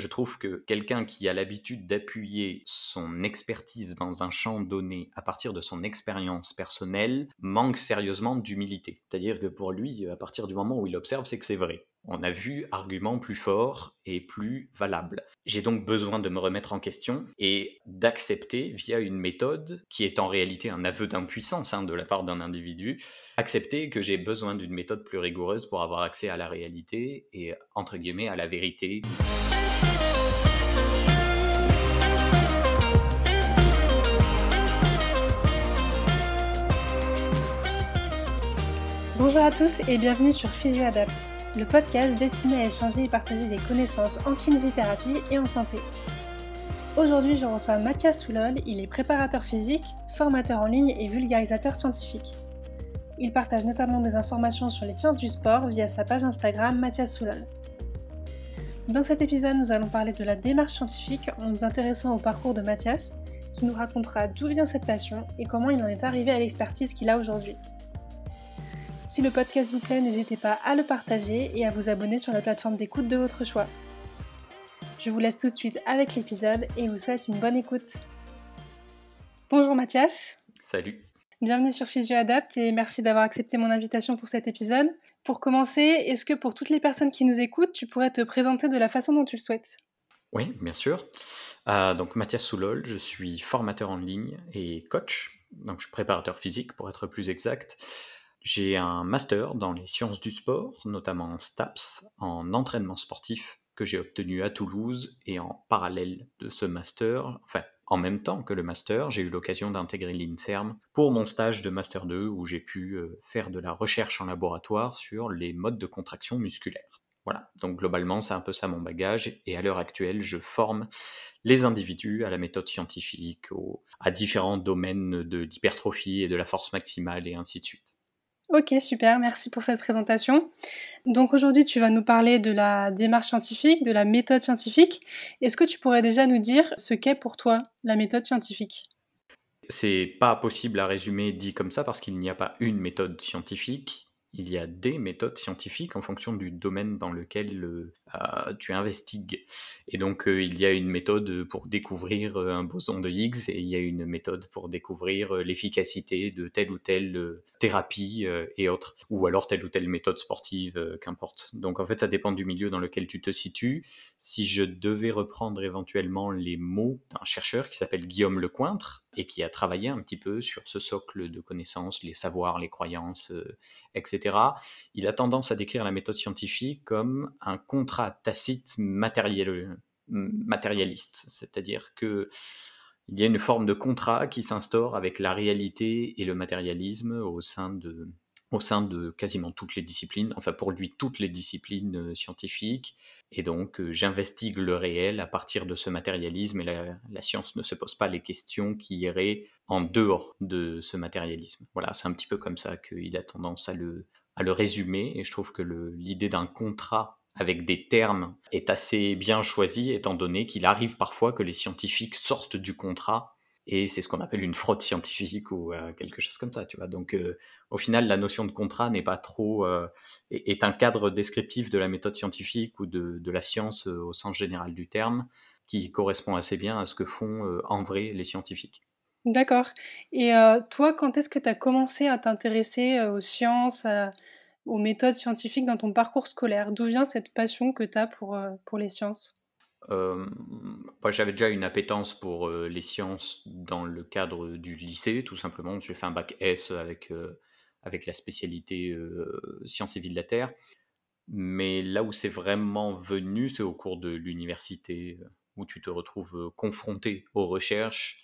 Je trouve que quelqu'un qui a l'habitude d'appuyer son expertise dans un champ donné à partir de son expérience personnelle manque sérieusement d'humilité. C'est-à-dire que pour lui, à partir du moment où il observe, c'est que c'est vrai. On a vu arguments plus forts et plus valables. J'ai donc besoin de me remettre en question et d'accepter via une méthode qui est en réalité un aveu d'impuissance hein, de la part d'un individu, accepter que j'ai besoin d'une méthode plus rigoureuse pour avoir accès à la réalité et entre guillemets à la vérité. Bonjour à tous et bienvenue sur PhysioAdapt le podcast destiné à échanger et partager des connaissances en kinésithérapie et en santé. Aujourd'hui, je reçois Mathias Soulol, il est préparateur physique, formateur en ligne et vulgarisateur scientifique. Il partage notamment des informations sur les sciences du sport via sa page Instagram Mathias Soulol. Dans cet épisode, nous allons parler de la démarche scientifique en nous intéressant au parcours de Mathias, qui nous racontera d'où vient cette passion et comment il en est arrivé à l'expertise qu'il a aujourd'hui. Si le podcast vous plaît, n'hésitez pas à le partager et à vous abonner sur la plateforme d'écoute de votre choix. Je vous laisse tout de suite avec l'épisode et vous souhaite une bonne écoute. Bonjour Mathias. Salut. Bienvenue sur PhysioAdapt et merci d'avoir accepté mon invitation pour cet épisode. Pour commencer, est-ce que pour toutes les personnes qui nous écoutent, tu pourrais te présenter de la façon dont tu le souhaites? Oui, bien sûr. Euh, donc Mathias Soulol, je suis formateur en ligne et coach. Donc je suis préparateur physique pour être plus exact. J'ai un master dans les sciences du sport, notamment en STAPS, en entraînement sportif, que j'ai obtenu à Toulouse. Et en parallèle de ce master, enfin en même temps que le master, j'ai eu l'occasion d'intégrer l'INSERM pour mon stage de master 2 où j'ai pu euh, faire de la recherche en laboratoire sur les modes de contraction musculaire. Voilà, donc globalement c'est un peu ça mon bagage et à l'heure actuelle je forme les individus à la méthode scientifique, à différents domaines de l'hypertrophie et de la force maximale et ainsi de suite. Ok, super, merci pour cette présentation. Donc aujourd'hui, tu vas nous parler de la démarche scientifique, de la méthode scientifique. Est-ce que tu pourrais déjà nous dire ce qu'est pour toi la méthode scientifique? C'est pas possible à résumer dit comme ça parce qu'il n'y a pas une méthode scientifique il y a des méthodes scientifiques en fonction du domaine dans lequel euh, tu investigues. Et donc, euh, il y a une méthode pour découvrir euh, un boson de Higgs et il y a une méthode pour découvrir l'efficacité de telle ou telle thérapie et autres, ou alors telle ou telle méthode sportive, qu'importe. Donc, en fait, ça dépend du milieu dans lequel tu te situes. Si je devais reprendre éventuellement les mots d'un chercheur qui s'appelle Guillaume Lecointre et qui a travaillé un petit peu sur ce socle de connaissances, les savoirs, les croyances, etc., il a tendance à décrire la méthode scientifique comme un contrat tacite matérialiste, c'est-à-dire que il y a une forme de contrat qui s'instaure avec la réalité et le matérialisme au sein de, au sein de quasiment toutes les disciplines, enfin pour lui toutes les disciplines euh, scientifiques, et donc euh, j'investigue le réel à partir de ce matérialisme, et la, science ne se pose pas les questions qui iraient en dehors de ce matérialisme. Voilà, c'est un petit peu comme ça qu'il a tendance à le, à le résumer, et je trouve que l'idée d'un contrat avec des termes est assez bien choisie, étant donné qu'il arrive parfois que les scientifiques sortent du contrat et c'est ce qu'on appelle une fraude scientifique ou euh, quelque chose comme ça, tu vois. Donc, euh, au final, la notion de contrat n'est pas trop euh, est, un cadre descriptif de la méthode scientifique ou de la science au sens général du terme, qui correspond assez bien à ce que font en vrai les scientifiques. D'accord. Et toi, quand est-ce que tu as commencé à t'intéresser aux sciences, aux méthodes scientifiques dans ton parcours scolaire D'où vient cette passion que tu as pour, pour les sciences? Euh, j'avais déjà une appétence pour euh, les sciences dans le cadre du lycée, tout simplement. J'ai fait un bac S avec, euh, avec la spécialité sciences et vie de la Terre. Mais là où c'est vraiment venu, c'est au cours de l'université, où tu te retrouves confronté aux recherches.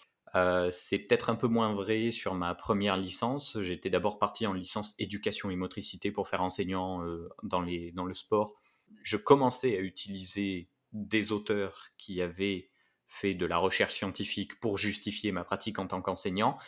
C'est peut-être un peu moins vrai sur ma première licence. J'étais d'abord parti en licence éducation et motricité pour faire enseignant dans, les, dans le sport. Je commençais à utiliser des auteurs qui avaient fait de la recherche scientifique pour justifier ma pratique en tant qu'enseignant.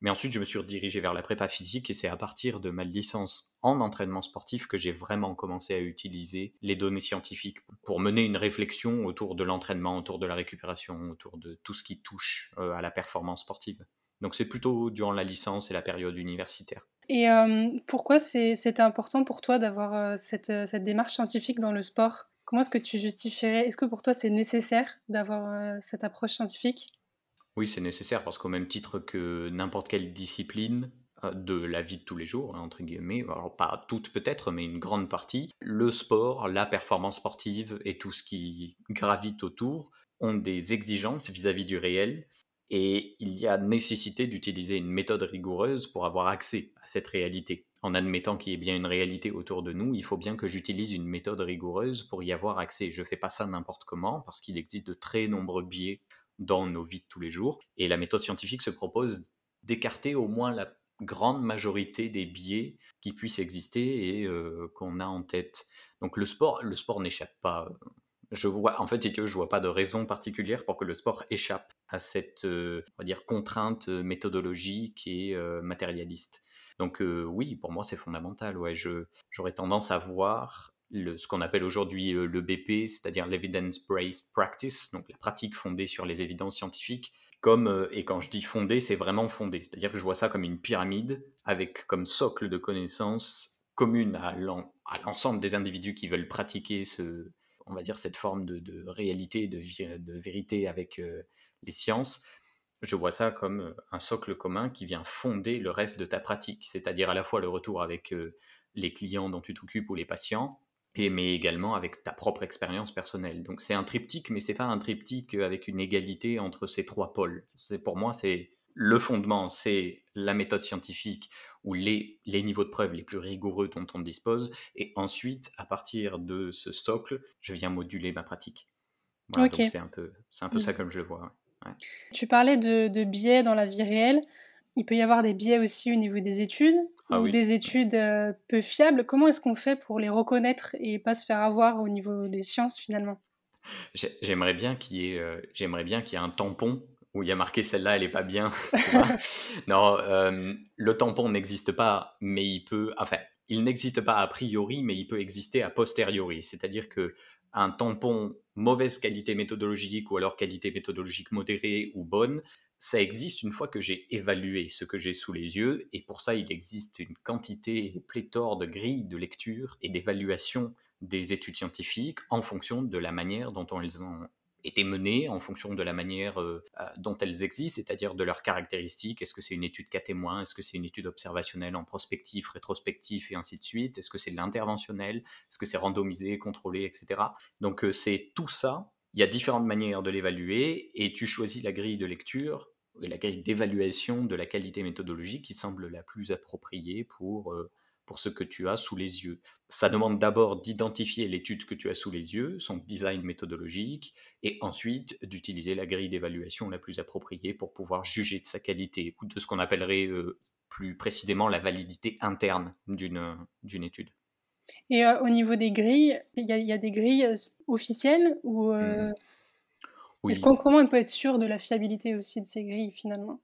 Mais ensuite, je me suis redirigé vers la prépa physique et c'est à partir de ma licence en entraînement sportif que j'ai vraiment commencé à utiliser les données scientifiques pour mener une réflexion autour de l'entraînement, autour de la récupération, autour de tout ce qui touche euh, à la performance sportive. Donc c'est plutôt durant la licence et la période universitaire. Et euh, pourquoi c'était important pour toi d'avoir euh, cette, cette démarche scientifique dans le sport? Comment est-ce que tu justifierais? Est-ce que pour toi c'est nécessaire d'avoir cette approche scientifique? Oui, c'est nécessaire parce qu'au même titre que n'importe quelle discipline, de la vie de tous les jours, hein, entre guillemets, alors pas toutes peut-être, mais une grande partie, le sport, la performance sportive et tout ce qui gravite autour ont des exigences vis-à-vis du réel et il y a nécessité d'utiliser une méthode rigoureuse pour avoir accès à cette réalité. En admettant qu'il y ait bien une réalité autour de nous, il faut bien que j'utilise une méthode rigoureuse pour y avoir accès. Je ne fais pas ça n'importe comment parce qu'il existe de très nombreux biais dans nos vies de tous les jours et la méthode scientifique se propose d'écarter au moins la grande majorité des biais qui puissent exister et euh, qu'on a en tête. Donc le sport, le sport n'échappe pas. Je vois, en fait, si tu veux, je vois pas de raison particulière pour que le sport échappe à cette, euh, on va dire, contrainte méthodologique et euh, matérialiste. Donc oui, pour moi, c'est fondamental. Ouais, je, j'aurais tendance à voir le, ce qu'on appelle aujourd'hui le BP, c'est-à-dire l'evidence-based practice, donc la pratique fondée sur les évidences scientifiques, comme, euh, et quand je dis fondé, c'est vraiment fondé. C'est-à-dire que je vois ça comme une pyramide avec comme socle de connaissances communes à l'ensemble des individus qui veulent pratiquer ce, on va dire, cette forme de, réalité, de, vérité avec euh, les sciences. Je vois ça comme euh, un socle commun qui vient fonder le reste de ta pratique, c'est-à-dire à la fois le retour avec les clients dont tu t'occupes ou les patients, mais également avec ta propre expérience personnelle. Donc c'est un triptyque, mais c'est pas un triptyque avec une égalité entre ces trois pôles. C'est pour moi c'est le fondement, c'est la méthode scientifique ou les, les niveaux de preuve les plus rigoureux dont on dispose, et ensuite à partir de ce socle, je viens moduler ma pratique. c'est un peu, un peu ça comme je le vois. Tu parlais de, de biais dans la vie réelle. Il peut y avoir des biais aussi au niveau des études, ah ou des études euh, peu fiables. Comment est-ce qu'on fait pour les reconnaître et pas se faire avoir au niveau des sciences finalement? J'aimerais bien qu'il y ait, euh, j'aimerais bien qu'il y ait un tampon où il y a marqué celle-là, elle est pas bien. non, euh, le tampon n'existe pas, mais il peut, enfin, il n'existe pas a priori, mais il peut exister a posteriori. C'est-à-dire que un tampon mauvaise qualité méthodologique ou alors qualité méthodologique modérée ou bonne ça existe une fois que j'ai évalué ce que j'ai sous les yeux, et pour ça il existe une quantité pléthore de grilles de lecture et d'évaluation des études scientifiques en fonction de la manière dont elles ont été menées, en fonction de la manière euh, euh, dont elles existent, c'est-à-dire de leurs caractéristiques. Est-ce que c'est une étude cas témoin Est-ce que c'est une étude observationnelle en prospectif, rétrospectif et ainsi de suite? Est-ce que c'est de l'interventionnel? Est-ce que c'est randomisé, contrôlé, etc. Donc euh, c'est tout ça il y a différentes manières de l'évaluer et tu choisis la grille de lecture et la grille d'évaluation de la qualité méthodologique qui semble la plus appropriée pour, euh, ce que tu as sous les yeux. Ça demande d'abord d'identifier l'étude que tu as sous les yeux, son design méthodologique, et ensuite d'utiliser la grille d'évaluation la plus appropriée pour pouvoir juger de sa qualité ou de ce qu'on appellerait euh, plus précisément la validité interne d'une étude. Et euh, au niveau des grilles, il y, a des grilles euh, officielles ou euh, mmh. comment on peut être sûr de la fiabilité aussi de ces grilles finalement?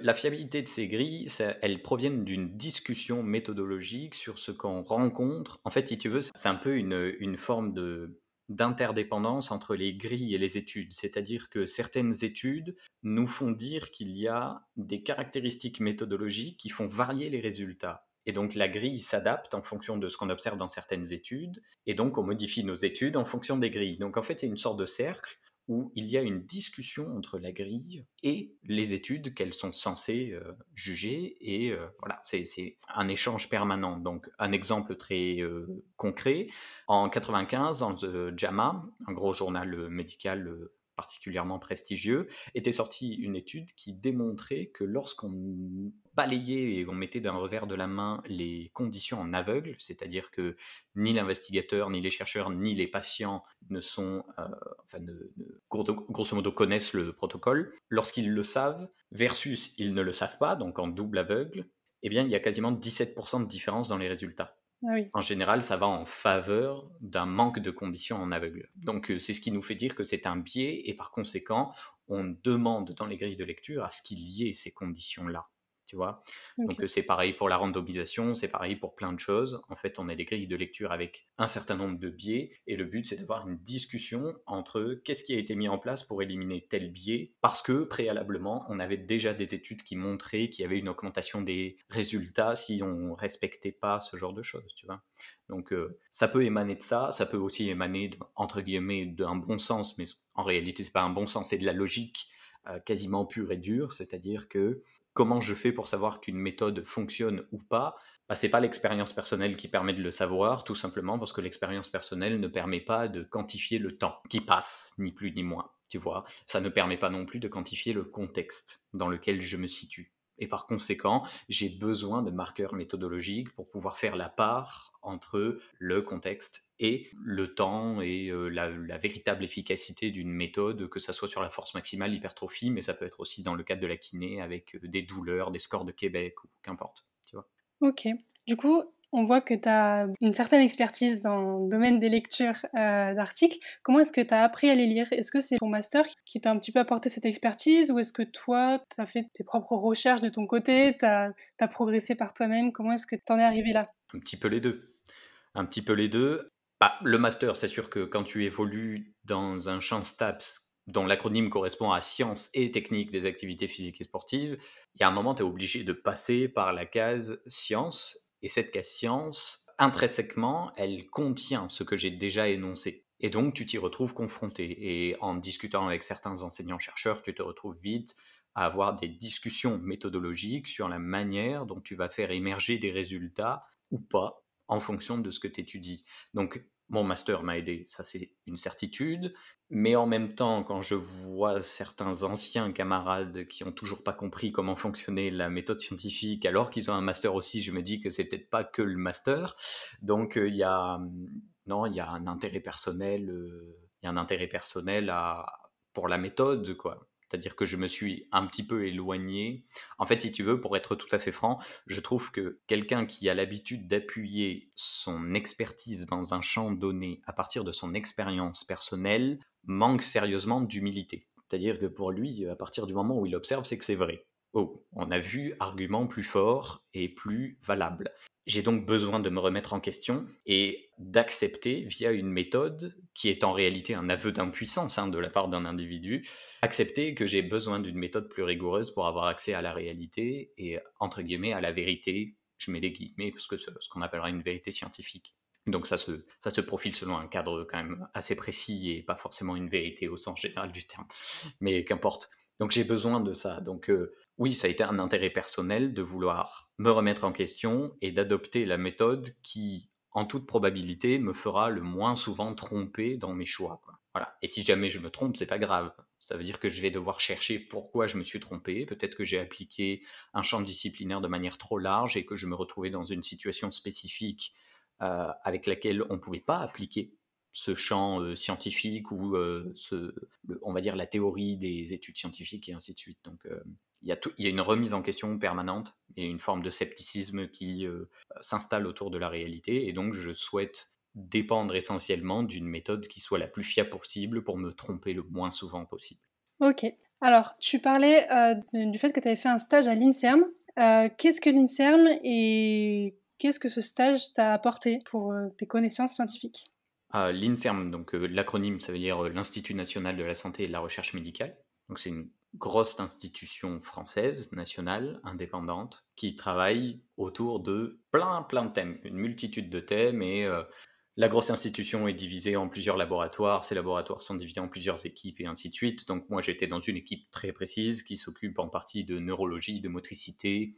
La fiabilité de ces grilles, elles proviennent d'une discussion méthodologique sur ce qu'on rencontre. En fait, si tu veux, c'est un peu une, une forme de, d'interdépendance entre les grilles et les études. C'est-à-dire que certaines études nous font dire qu'il y a des caractéristiques méthodologiques qui font varier les résultats. Et donc la grille s'adapte en fonction de ce qu'on observe dans certaines études, et donc on modifie nos études en fonction des grilles. Donc en fait c'est une sorte de cercle où il y a une discussion entre la grille et les études qu'elles sont censées euh, juger, et euh, voilà, c'est un échange permanent. Donc un exemple très euh, concret, en 95, dans The JAMA, un gros journal médical particulièrement prestigieux, était sortie une étude qui démontrait que lorsqu'on balayait et on mettait d'un revers de la main les conditions en aveugle, c'est-à-dire que ni l'investigateur, ni les chercheurs, ni les patients ne sont, euh, enfin, grosso modo connaissent le protocole, lorsqu'ils le savent, versus ils ne le savent pas, donc en double aveugle, eh bien il y a quasiment 17% de différence dans les résultats. Ah en général, ça va en faveur d'un manque de conditions en aveugle. Donc, euh, c'est ce qui nous fait dire que c'est un biais et par conséquent, on demande dans les grilles de lecture à ce qu'il y ait ces conditions-là tu vois? Donc c'est pareil pour la randomisation, c'est pareil pour plein de choses. En fait, on a des grilles de lecture avec un certain nombre de biais, et le but c'est d'avoir une discussion entre qu'est-ce qui a été mis en place pour éliminer tel biais, parce que préalablement, on avait déjà des études qui montraient qu'il y avait une augmentation des résultats si on respectait pas ce genre de choses, tu vois? Donc ça peut émaner de ça, ça peut aussi émaner entre guillemets d'un bon sens, mais en réalité c'est pas un bon sens, c'est de la logique quasiment pure et dure, c'est-à-dire que comment je fais pour savoir qu'une méthode fonctionne ou pas bah, c'est pas l'expérience personnelle qui permet de le savoir, tout simplement parce que l'expérience personnelle ne permet pas de quantifier le temps qui passe, ni plus ni moins. Tu vois, ça ne permet pas non plus de quantifier le contexte dans lequel je me situe. Et par conséquent, j'ai besoin de marqueurs méthodologiques pour pouvoir faire la part entre le contexte et le temps et la, véritable efficacité d'une méthode, que ça soit sur la force maximale, l'hypertrophie, mais ça peut être aussi dans le cadre de la kiné avec des douleurs, des scores de Québec ou qu'importe. Tu vois. Ok. Du coup, on voit que tu as une certaine expertise dans le domaine des lectures euh, d'articles. Comment est-ce que tu as appris à les lire? Est-ce que c'est ton master qui t'a un petit peu apporté cette expertise ou est-ce que toi, tu as fait tes propres recherches de ton côté, tu as, progressé par toi-même? Comment est-ce que tu en es arrivé là? Un petit peu les deux. Un petit peu les deux. Bah, le master, c'est sûr que quand tu évolues dans un champ STAPS dont l'acronyme correspond à sciences et techniques des activités physiques et sportives, il y a un moment, tu es obligé de passer par la case sciences et cette case science, intrinsèquement, elle contient ce que j'ai déjà énoncé. Et donc, tu t'y retrouves confronté. Et en discutant avec certains enseignants-chercheurs, tu te retrouves vite à avoir des discussions méthodologiques sur la manière dont tu vas faire émerger des résultats ou pas en fonction de ce que tu étudies. Donc, mon master m'a aidé, ça c'est une certitude. Mais en même temps, quand je vois certains anciens camarades qui ont toujours pas compris comment fonctionnait la méthode scientifique, alors qu'ils ont un master aussi, je me dis que c'est peut-être pas que le master. Donc euh, il y a hum, non, il y a un intérêt personnel, euh, il y a un intérêt personnel pour la méthode quoi. C'est-à-dire que je me suis un petit peu éloigné. En fait, si tu veux, pour être tout à fait franc, je trouve que quelqu'un qui a l'habitude d'appuyer son expertise dans un champ donné à partir de son expérience personnelle manque sérieusement d'humilité. C'est-à-dire que pour lui, à partir du moment où il observe, c'est que c'est vrai. Oh, on a vu argument plus fort et plus valable. J'ai donc besoin de me remettre en question et d'accepter via une méthode qui est en réalité un aveu d'impuissance hein, de la part d'un individu, accepter que j'ai besoin d'une méthode plus rigoureuse pour avoir accès à la réalité et entre guillemets à la vérité, je mets des guillemets parce que ce, ce qu'on appellera une vérité scientifique. Donc ça se, ça se profile selon un cadre quand même assez précis et pas forcément une vérité au sens général du terme. Mais qu'importe. Donc j'ai besoin de ça. Donc euh, oui, ça a été un intérêt personnel de vouloir me remettre en question et d'adopter la méthode qui, en toute probabilité, me fera le moins souvent tromper dans mes choix. Voilà. Et si jamais je me trompe, c'est pas grave. Ça veut dire que je vais devoir chercher pourquoi je me suis trompé. Peut-être que j'ai appliqué un champ disciplinaire de manière trop large et que je me retrouvais dans une situation spécifique euh, avec laquelle on ne pouvait pas appliquer ce champ euh, scientifique ou euh, ce, on va dire la théorie des études scientifiques et ainsi de suite. Donc il y, a il y a une remise en question permanente et une forme de scepticisme qui s'installe autour de la réalité et donc je souhaite dépendre essentiellement d'une méthode qui soit la plus fiable possible pour me tromper le moins souvent possible. Ok. Alors, tu parlais du fait que tu avais fait un stage à l'INSERM. Qu'est-ce que l'INSERM et qu'est-ce que ce stage t'a apporté pour tes connaissances scientifiques? L'INSERM, donc l'acronyme, ça veut dire l'Institut national de la santé et de la recherche médicale. Donc c'est une grosse institution française, nationale, indépendante, qui travaille autour de plein, plein de thèmes, une multitude de thèmes, et euh, la grosse institution est divisée en plusieurs laboratoires, ces laboratoires sont divisés en plusieurs équipes, et ainsi de suite. Donc moi j'étais dans une équipe très précise qui s'occupe en partie de neurologie, de motricité,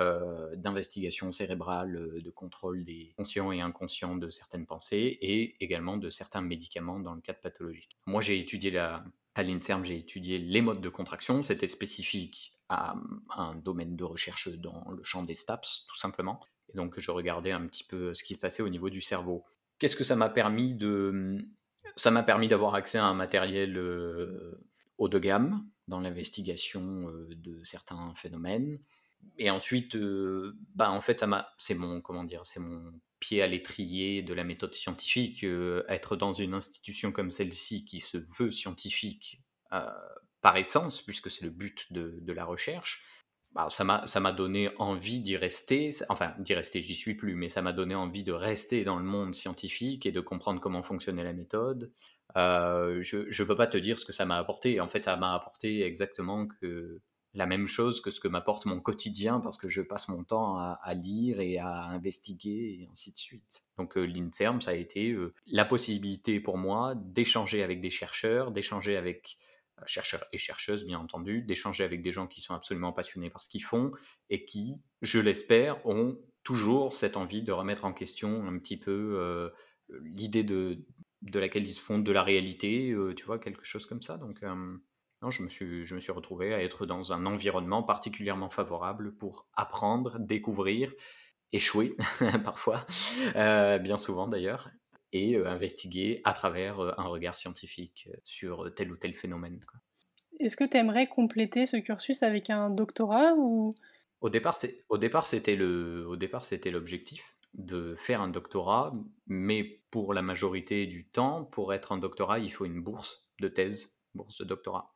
euh, d'investigation cérébrale, de contrôle des conscients et inconscients de certaines pensées, et également de certains médicaments dans le cas de pathologie. Moi j'ai étudié la à l'INSERM, j'ai étudié les modes de contraction. C'était spécifique à, un domaine de recherche dans le champ des STAPS, tout simplement. Et donc, je regardais un petit peu ce qui se passait au niveau du cerveau. Qu'est-ce que ça m'a permis de. Ça m'a permis d'avoir accès à un matériel euh, haut de gamme dans l'investigation euh, de certains phénomènes. Et ensuite, euh, bah, en fait, c'est mon, comment dire, c'est mon pied à l'étrier de la méthode scientifique, euh, être dans une institution comme celle-ci qui se veut scientifique euh, par essence, puisque c'est le but de, la recherche, bah, ça m'a donné envie d'y rester, enfin d'y rester, j'y suis plus, mais ça m'a donné envie de rester dans le monde scientifique et de comprendre comment fonctionnait la méthode. Euh, je ne peux pas te dire ce que ça m'a apporté, en fait ça m'a apporté exactement que la même chose que ce que m'apporte mon quotidien parce que je passe mon temps à, lire et à investiguer et ainsi de suite. Donc euh, l'INSERM, ça a été euh, la possibilité pour moi d'échanger avec des chercheurs, d'échanger avec euh, chercheurs et chercheuses bien entendu, d'échanger avec des gens qui sont absolument passionnés par ce qu'ils font et qui, je l'espère, ont toujours cette envie de remettre en question un petit peu l'idée de, de laquelle ils se fondent de la réalité, tu vois, quelque chose comme ça. Donc je me, suis, je me suis retrouvé à être dans un environnement particulièrement favorable pour apprendre, découvrir, échouer parfois, euh, bien souvent d'ailleurs, et euh, investiguer à travers euh, un regard scientifique sur tel ou tel phénomène. Est-ce que tu aimerais compléter ce cursus avec un doctorat ou? Au départ, au départ c'était le, au départ c'était l'objectif de faire un doctorat, mais pour la majorité du temps, pour être un doctorat, il faut une bourse de thèse bourse de doctorat.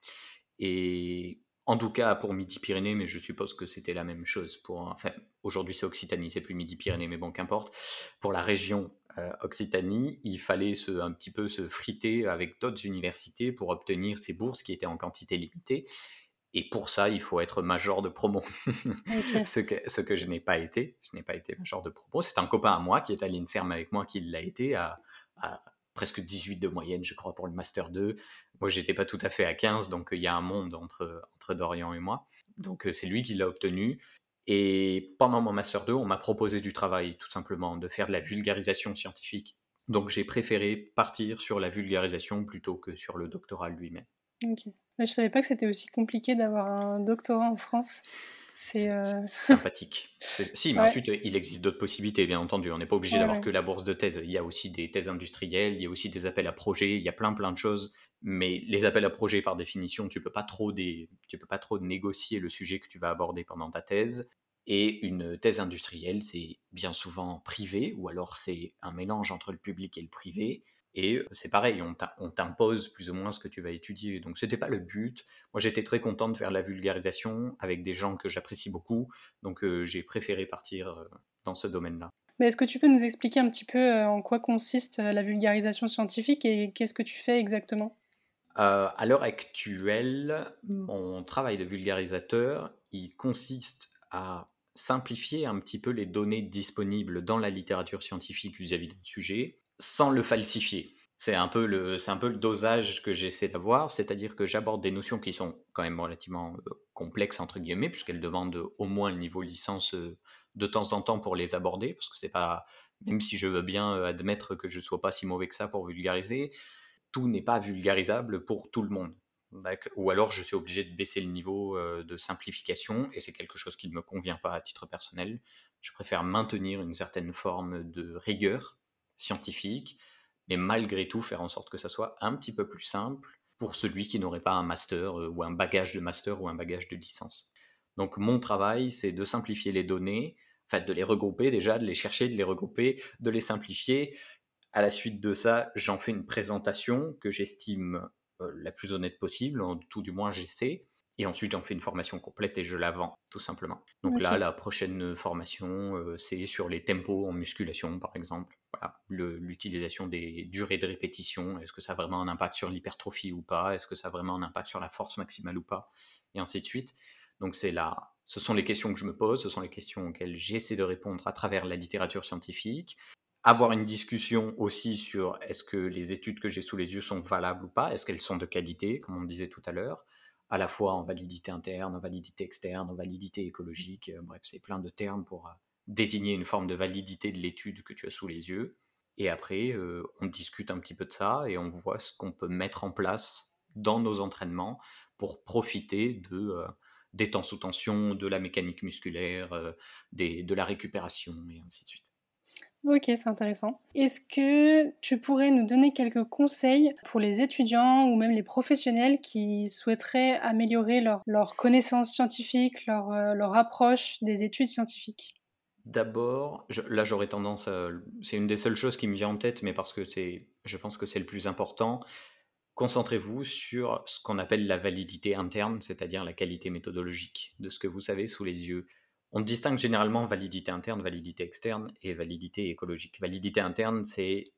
Et en tout cas pour Midi-Pyrénées, mais je suppose que c'était la même chose pour. Enfin, aujourd'hui c'est Occitanie, c'est plus Midi-Pyrénées, mais bon, qu'importe. Pour la région euh, Occitanie, il fallait se, un petit peu se friter avec d'autres universités pour obtenir ces bourses qui étaient en quantité limitée. Et pour ça, il faut être major de promo, ce, que, ce que je n'ai pas été. Je n'ai pas été major de promo. C'est un copain à moi qui est à l'INSERM avec moi qui l'a été à, à presque 18 de moyenne, je crois, pour le Master 2. Moi, j'étais pas tout à fait à 15, donc il y a un monde entre, entre Dorian et moi. Donc euh, c'est lui qui l'a obtenu. Et pendant mon Master 2, on m'a proposé du travail, tout simplement, de faire de la vulgarisation scientifique. Donc j'ai préféré partir sur la vulgarisation plutôt que sur le doctorat lui-même. Ok. Je savais pas que c'était aussi compliqué d'avoir un doctorat en France. C'est euh, sympathique. Si, mais ensuite, il existe d'autres possibilités, bien entendu. On n'est pas obligé d'avoir que la bourse de thèse. Il y a aussi des thèses industrielles, il y a aussi des appels à projets, il y a plein plein de choses. Mais les appels à projets, par définition, tu peux peux pas trop négocier le sujet que tu vas aborder pendant ta thèse. Et une thèse industrielle, c'est bien souvent privé, ou alors c'est un mélange entre le public et le privé. Et c'est pareil, on t'impose plus ou moins ce que tu vas étudier. Donc c'était pas le but. Moi j'étais très content de faire la vulgarisation avec des gens que j'apprécie beaucoup. Donc j'ai préféré partir dans ce domaine-là. Mais est-ce que tu peux nous expliquer un petit peu en quoi consiste la vulgarisation scientifique et qu'est-ce que tu fais exactement? À l'heure actuelle, mon travail de vulgarisateur, il consiste à simplifier un petit peu les données disponibles dans la littérature scientifique vis-à-vis d'un sujet sans le falsifier. C'est un, peu le, c'est un peu le dosage que j'essaie d'avoir, c'est-à-dire que j'aborde des notions qui sont quand même relativement euh, complexes, entre guillemets, puisqu'elles demandent au moins le niveau licence euh, de temps en temps pour les aborder, parce que c'est pas, même si je veux bien euh, admettre que je ne sois pas si mauvais que ça pour vulgariser, tout n'est pas vulgarisable pour tout le monde. Ou alors je suis obligé de baisser le niveau de simplification, et c'est quelque chose qui ne me convient pas à titre personnel. Je préfère maintenir une certaine forme de rigueur scientifique, mais malgré tout faire en sorte que ça soit un petit peu plus simple pour celui qui n'aurait pas un master ou un bagage de master ou un bagage de licence. Donc mon travail, c'est de simplifier les données, enfin de les regrouper déjà, de les chercher, de les regrouper, de les simplifier. À la suite de ça, j'en fais une présentation que j'estime euh, la plus honnête possible, en tout du moins j'essaie. Et ensuite, j'en fais une formation complète et je la vends, tout simplement. Donc là, la prochaine formation, euh, c'est sur les tempos en musculation, par exemple. Voilà, l'utilisation des durées de répétition. Est-ce que ça a vraiment un impact sur l'hypertrophie ou pas? Est-ce que ça a vraiment un impact sur la force maximale ou pas? Et ainsi de suite. Donc c'est là, ce sont les questions que je me pose, ce sont les questions auxquelles j'essaie de répondre à travers la littérature scientifique. Avoir une discussion aussi sur est-ce que les études que j'ai sous les yeux sont valables ou pas? Est-ce qu'elles sont de qualité, comme on disait tout à l'heure? À la fois en validité interne, en validité externe, en validité écologique. Euh, bref, c'est plein de termes pour euh, désigner une forme de validité de l'étude que tu as sous les yeux. Et après, euh, on discute un petit peu de ça et on voit ce qu'on peut mettre en place dans nos entraînements pour profiter de, des temps sous tension, de la mécanique musculaire, de la récupération et ainsi de suite. Ok, c'est intéressant. Est-ce que tu pourrais nous donner quelques conseils pour les étudiants ou même les professionnels qui souhaiteraient améliorer leur, connaissance scientifique, leur, euh, leur approche des études scientifiques? D'abord, là j'aurais tendance à... C'est une des seules choses qui me vient en tête, mais parce que c'est, je pense que c'est le plus important. Concentrez-vous sur ce qu'on appelle la validité interne, c'est-à-dire la qualité méthodologique de ce que vous savez sous les yeux. On distingue généralement validité interne, validité externe et validité écologique. Validité interne, c'est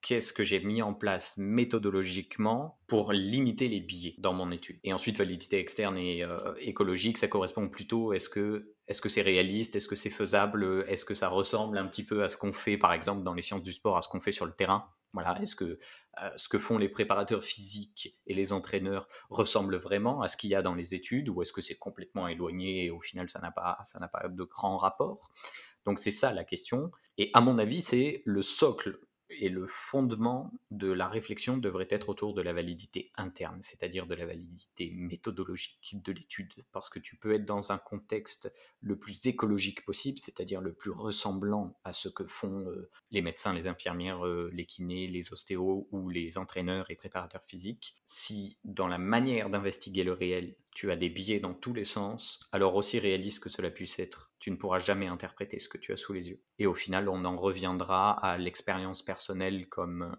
qu'est-ce que j'ai mis en place méthodologiquement pour limiter les biais dans mon étude. Et ensuite, validité externe et euh, écologique, ça correspond plutôt, est-ce que est-ce que c'est réaliste, est-ce que c'est faisable, est-ce que ça ressemble un petit peu à ce qu'on fait, par exemple, dans les sciences du sport, à ce qu'on fait sur le terrain est-ce que euh, ce que font les préparateurs physiques et les entraîneurs ressemble vraiment à ce qu'il y a dans les études ou est-ce que c'est complètement éloigné et au final ça n'a pas, ça n'a pas de grand rapport? Donc c'est ça la question. Et à mon avis, c'est le socle et le fondement de la réflexion devrait être autour de la validité interne, c'est-à-dire de la validité méthodologique de l'étude, parce que tu peux être dans un contexte le plus écologique possible, c'est-à-dire le plus ressemblant à ce que font euh, les médecins, les infirmières, euh, les kinés, les ostéos ou les entraîneurs et préparateurs physiques. Si dans la manière d'investiguer le réel, tu as des biais dans tous les sens, alors aussi réaliste que cela puisse être, tu ne pourras jamais interpréter ce que tu as sous les yeux. Et au final, on en reviendra à l'expérience personnelle comme,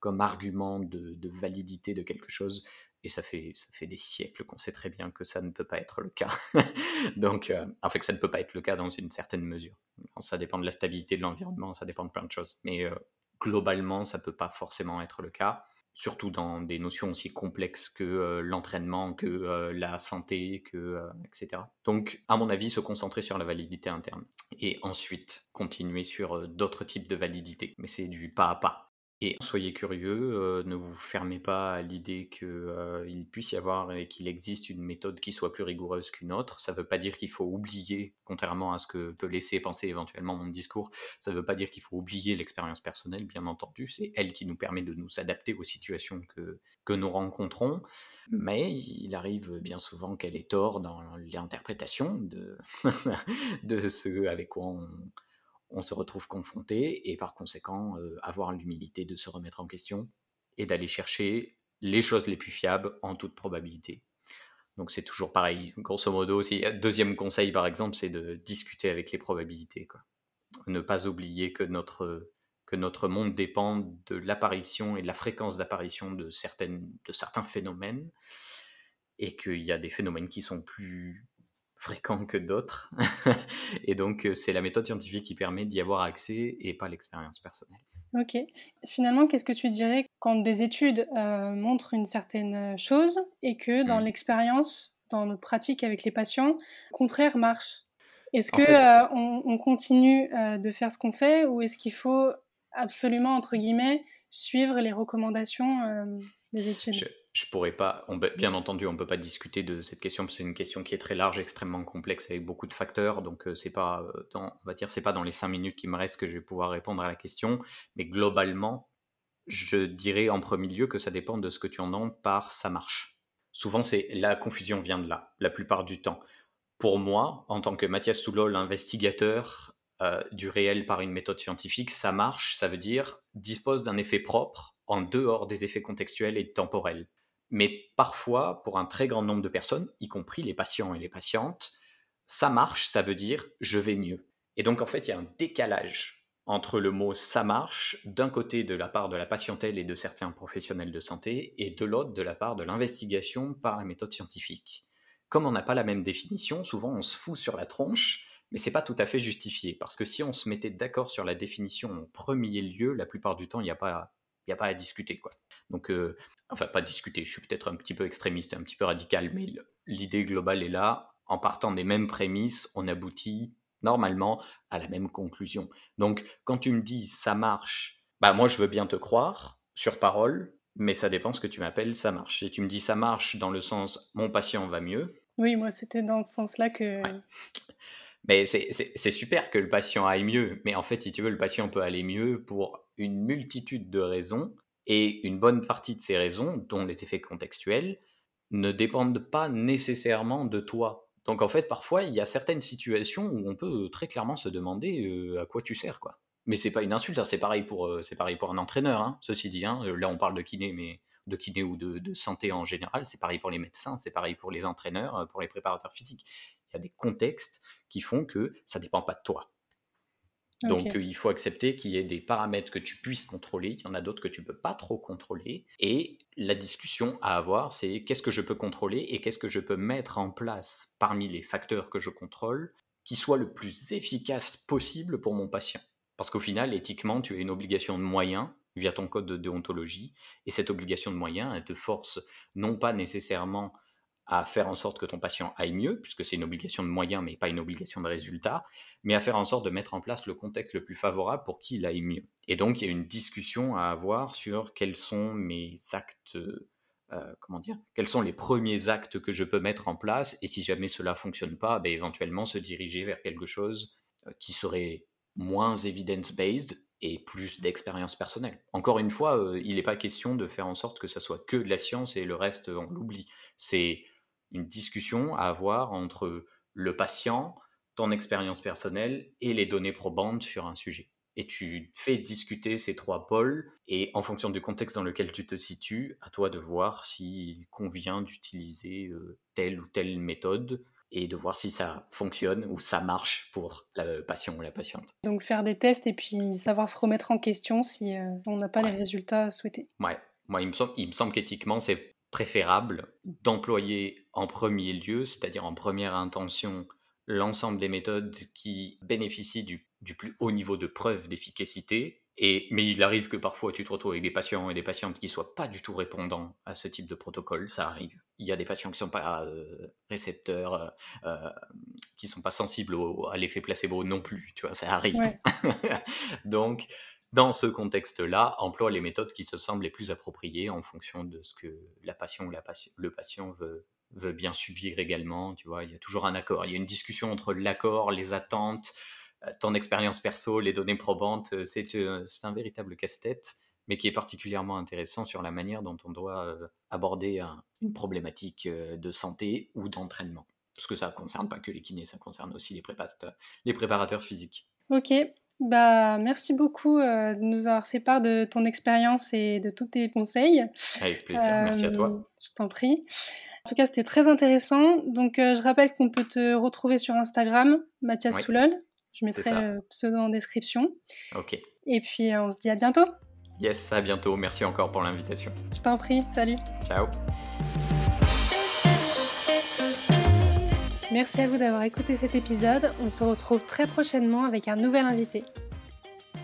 comme argument de, validité de quelque chose. Et ça fait, ça fait des siècles qu'on sait très bien que ça ne peut pas être le cas. Donc, euh, en fait, que ça ne peut pas être le cas dans une certaine mesure. Ça dépend de la stabilité de l'environnement, ça dépend de plein de choses. Mais euh, globalement, ça ne peut pas forcément être le cas surtout dans des notions aussi complexes que euh, l'entraînement, que euh, la santé, que, euh, etc. Donc, à mon avis, se concentrer sur la validité interne et ensuite continuer sur d'autres types de validité. Mais c'est du pas à pas. Et soyez curieux, euh, ne vous fermez pas à l'idée qu'il euh, puisse y avoir et qu'il existe une méthode qui soit plus rigoureuse qu'une autre. Ça ne veut pas dire qu'il faut oublier, contrairement à ce que peut laisser penser éventuellement mon discours, ça ne veut pas dire qu'il faut oublier l'expérience personnelle, bien entendu. C'est elle qui nous permet de nous adapter aux situations que, que nous rencontrons. Mais il arrive bien souvent qu'elle ait tort dans l'interprétation de, de ce avec quoi on on se retrouve confronté et par conséquent euh, avoir l'humilité de se remettre en question et d'aller chercher les choses les plus fiables en toute probabilité. Donc c'est toujours pareil, grosso modo aussi. Deuxième conseil par exemple, c'est de discuter avec les probabilités. Quoi. Ne pas oublier que notre, que notre monde dépend de l'apparition et de la fréquence d'apparition de, certaines, de certains phénomènes et qu'il y a des phénomènes qui sont plus fréquents que d'autres. et donc, euh, c'est la méthode scientifique qui permet d'y avoir accès et pas l'expérience personnelle. Ok. Finalement, qu'est-ce que tu dirais quand des études euh, montrent une certaine chose et que dans mmh. l'expérience, dans notre pratique avec les patients, le contraire marche? Est-ce que euh, on, continue de faire ce qu'on fait ou est-ce qu'il faut absolument, entre guillemets, suivre les recommandations des études? Je pourrais pas, bien entendu, on ne peut pas discuter de cette question parce que c'est une question qui est très large, extrêmement complexe avec beaucoup de facteurs. Donc euh, c'est pas, euh, dans, on va dire, c'est pas dans les cinq minutes qui me restent que je vais pouvoir répondre à la question. Mais globalement, je dirais en premier lieu que ça dépend de ce que tu entends par ça marche. Souvent, c'est la confusion vient de là, la plupart du temps. Pour moi, en tant que Mathias Soulol, investigateur euh, du réel par une méthode scientifique, ça marche, ça veut dire dispose d'un effet propre en dehors des effets contextuels et temporels. Mais parfois, pour un très grand nombre de personnes, y compris les patients et les patientes, ça marche, ça veut dire je vais mieux. Et donc en fait, il y a un décalage entre le mot ça marche d'un côté de la part de la patientèle et de certains professionnels de santé et de l'autre de la part de l'investigation par la méthode scientifique. Comme on n'a pas la même définition, souvent on se fout sur la tronche, mais c'est pas tout à fait justifié parce que si on se mettait d'accord sur la définition en premier lieu, la plupart du temps, il n'y a pas n'y a pas à discuter. Quoi. Donc, euh, enfin, pas discuter, je suis peut-être un petit peu extrémiste, un petit peu radical, mais l'idée globale est là. En partant des mêmes prémices, on aboutit normalement à la même conclusion. Donc, quand tu me dis ça marche, bah moi je veux bien te croire sur parole, mais ça dépend ce que tu m'appelles ça marche. Si tu me dis ça marche dans le sens mon patient va mieux. Oui, moi c'était dans ce sens-là que. Mais c'est super que le patient aille mieux, mais en fait, si tu veux, le patient peut aller mieux pour une multitude de raisons, et une bonne partie de ces raisons, dont les effets contextuels, ne dépendent pas nécessairement de toi. Donc en fait, parfois, il y a certaines situations où on peut très clairement se demander euh, à quoi tu sers, quoi. Mais c'est pas une insulte, hein, c'est pareil pour euh, pareil pour un entraîneur. Hein, ceci dit, hein, là on parle de kiné, mais de kiné ou de, santé en général, c'est pareil pour les médecins, c'est pareil pour les entraîneurs, euh, pour les préparateurs physiques. Il y a des contextes qui font que ça dépend pas de toi. Donc euh, il faut accepter qu'il y ait des paramètres que tu puisses contrôler, il y en a d'autres que tu peux pas trop contrôler. Et la discussion à avoir, c'est qu'est-ce que je peux contrôler et qu'est-ce que je peux mettre en place parmi les facteurs que je contrôle qui soit le plus efficace possible pour mon patient. Parce qu'au final, éthiquement, tu as une obligation de moyens, via ton code de déontologie. Et cette obligation de moyens, elle te force non pas nécessairement à faire en sorte que ton patient aille mieux, puisque c'est une obligation de moyens, mais pas une obligation de résultat, mais à faire en sorte de mettre en place le contexte le plus favorable pour qu'il aille mieux. Et donc, il y a une discussion à avoir sur quels sont mes actes, euh, comment dire, quels sont les premiers actes que je peux mettre en place, et si jamais cela fonctionne pas, ben, éventuellement se diriger vers quelque chose euh, qui serait moins evidence-based et plus d'expérience personnelle. Encore une fois, euh, il n'est pas question de faire en sorte que ça soit que de la science et le reste, on l'oublie. C'est une discussion à avoir entre le patient, ton expérience personnelle et les données probantes sur un sujet. Et tu fais discuter ces trois pôles, et en fonction du contexte dans lequel tu te situes, à toi de voir s'il convient d'utiliser euh, telle ou telle méthode et de voir si ça fonctionne ou ça marche pour le patient ou la patiente. Donc faire des tests et puis savoir se remettre en question si euh, on n'a pas les résultats souhaités. Ouais, moi il me semble, il me semble qu'éthiquement c'est préférable d'employer en premier lieu, c'est-à-dire en première intention, l'ensemble des méthodes qui bénéficient du, plus haut niveau de preuve d'efficacité. Et, mais il arrive que parfois tu te retrouves avec des patients et des patientes qui ne soient pas du tout répondants à ce type de protocole, ça arrive. Il y a des patients qui ne sont pas euh, récepteurs, euh, euh, qui ne sont pas sensibles à l'effet placebo non plus, tu vois, ça arrive. Donc, dans ce contexte-là, emploie les méthodes qui se semblent les plus appropriées en fonction de ce que la patient ou la le patient veut, veut bien subir également. Tu vois, il y a toujours un accord. Il y a une discussion entre l'accord, les attentes, euh, ton expérience perso, les données probantes. Euh, euh, c'est un véritable casse-tête, mais qui est particulièrement intéressant sur la manière dont on doit aborder une problématique de santé ou d'entraînement. Parce que ça ne concerne pas que les kinés, ça concerne aussi les préparateurs, les préparateurs physiques. Ok, bah, merci beaucoup euh, de nous avoir fait part de ton expérience et de tous tes conseils. Avec plaisir, merci à toi. Euh, je t'en prie. En tout cas, c'était très intéressant. Donc, euh, je rappelle qu'on peut te retrouver sur Instagram, Mathias Soulol. Je mettrai le pseudo en description. Ok. Et puis, on se dit à bientôt. Yes, à bientôt. Merci encore pour l'invitation. Je t'en prie. Salut. Ciao. Merci à vous d'avoir écouté cet épisode. On se retrouve très prochainement avec un nouvel invité.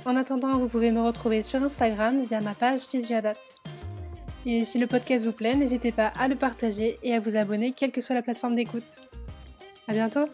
En attendant, vous pouvez me retrouver sur Instagram via ma page PhysioAdapt. Et si le podcast vous plaît, n'hésitez pas à le partager et à vous abonner, quelle que soit la plateforme d'écoute. À bientôt!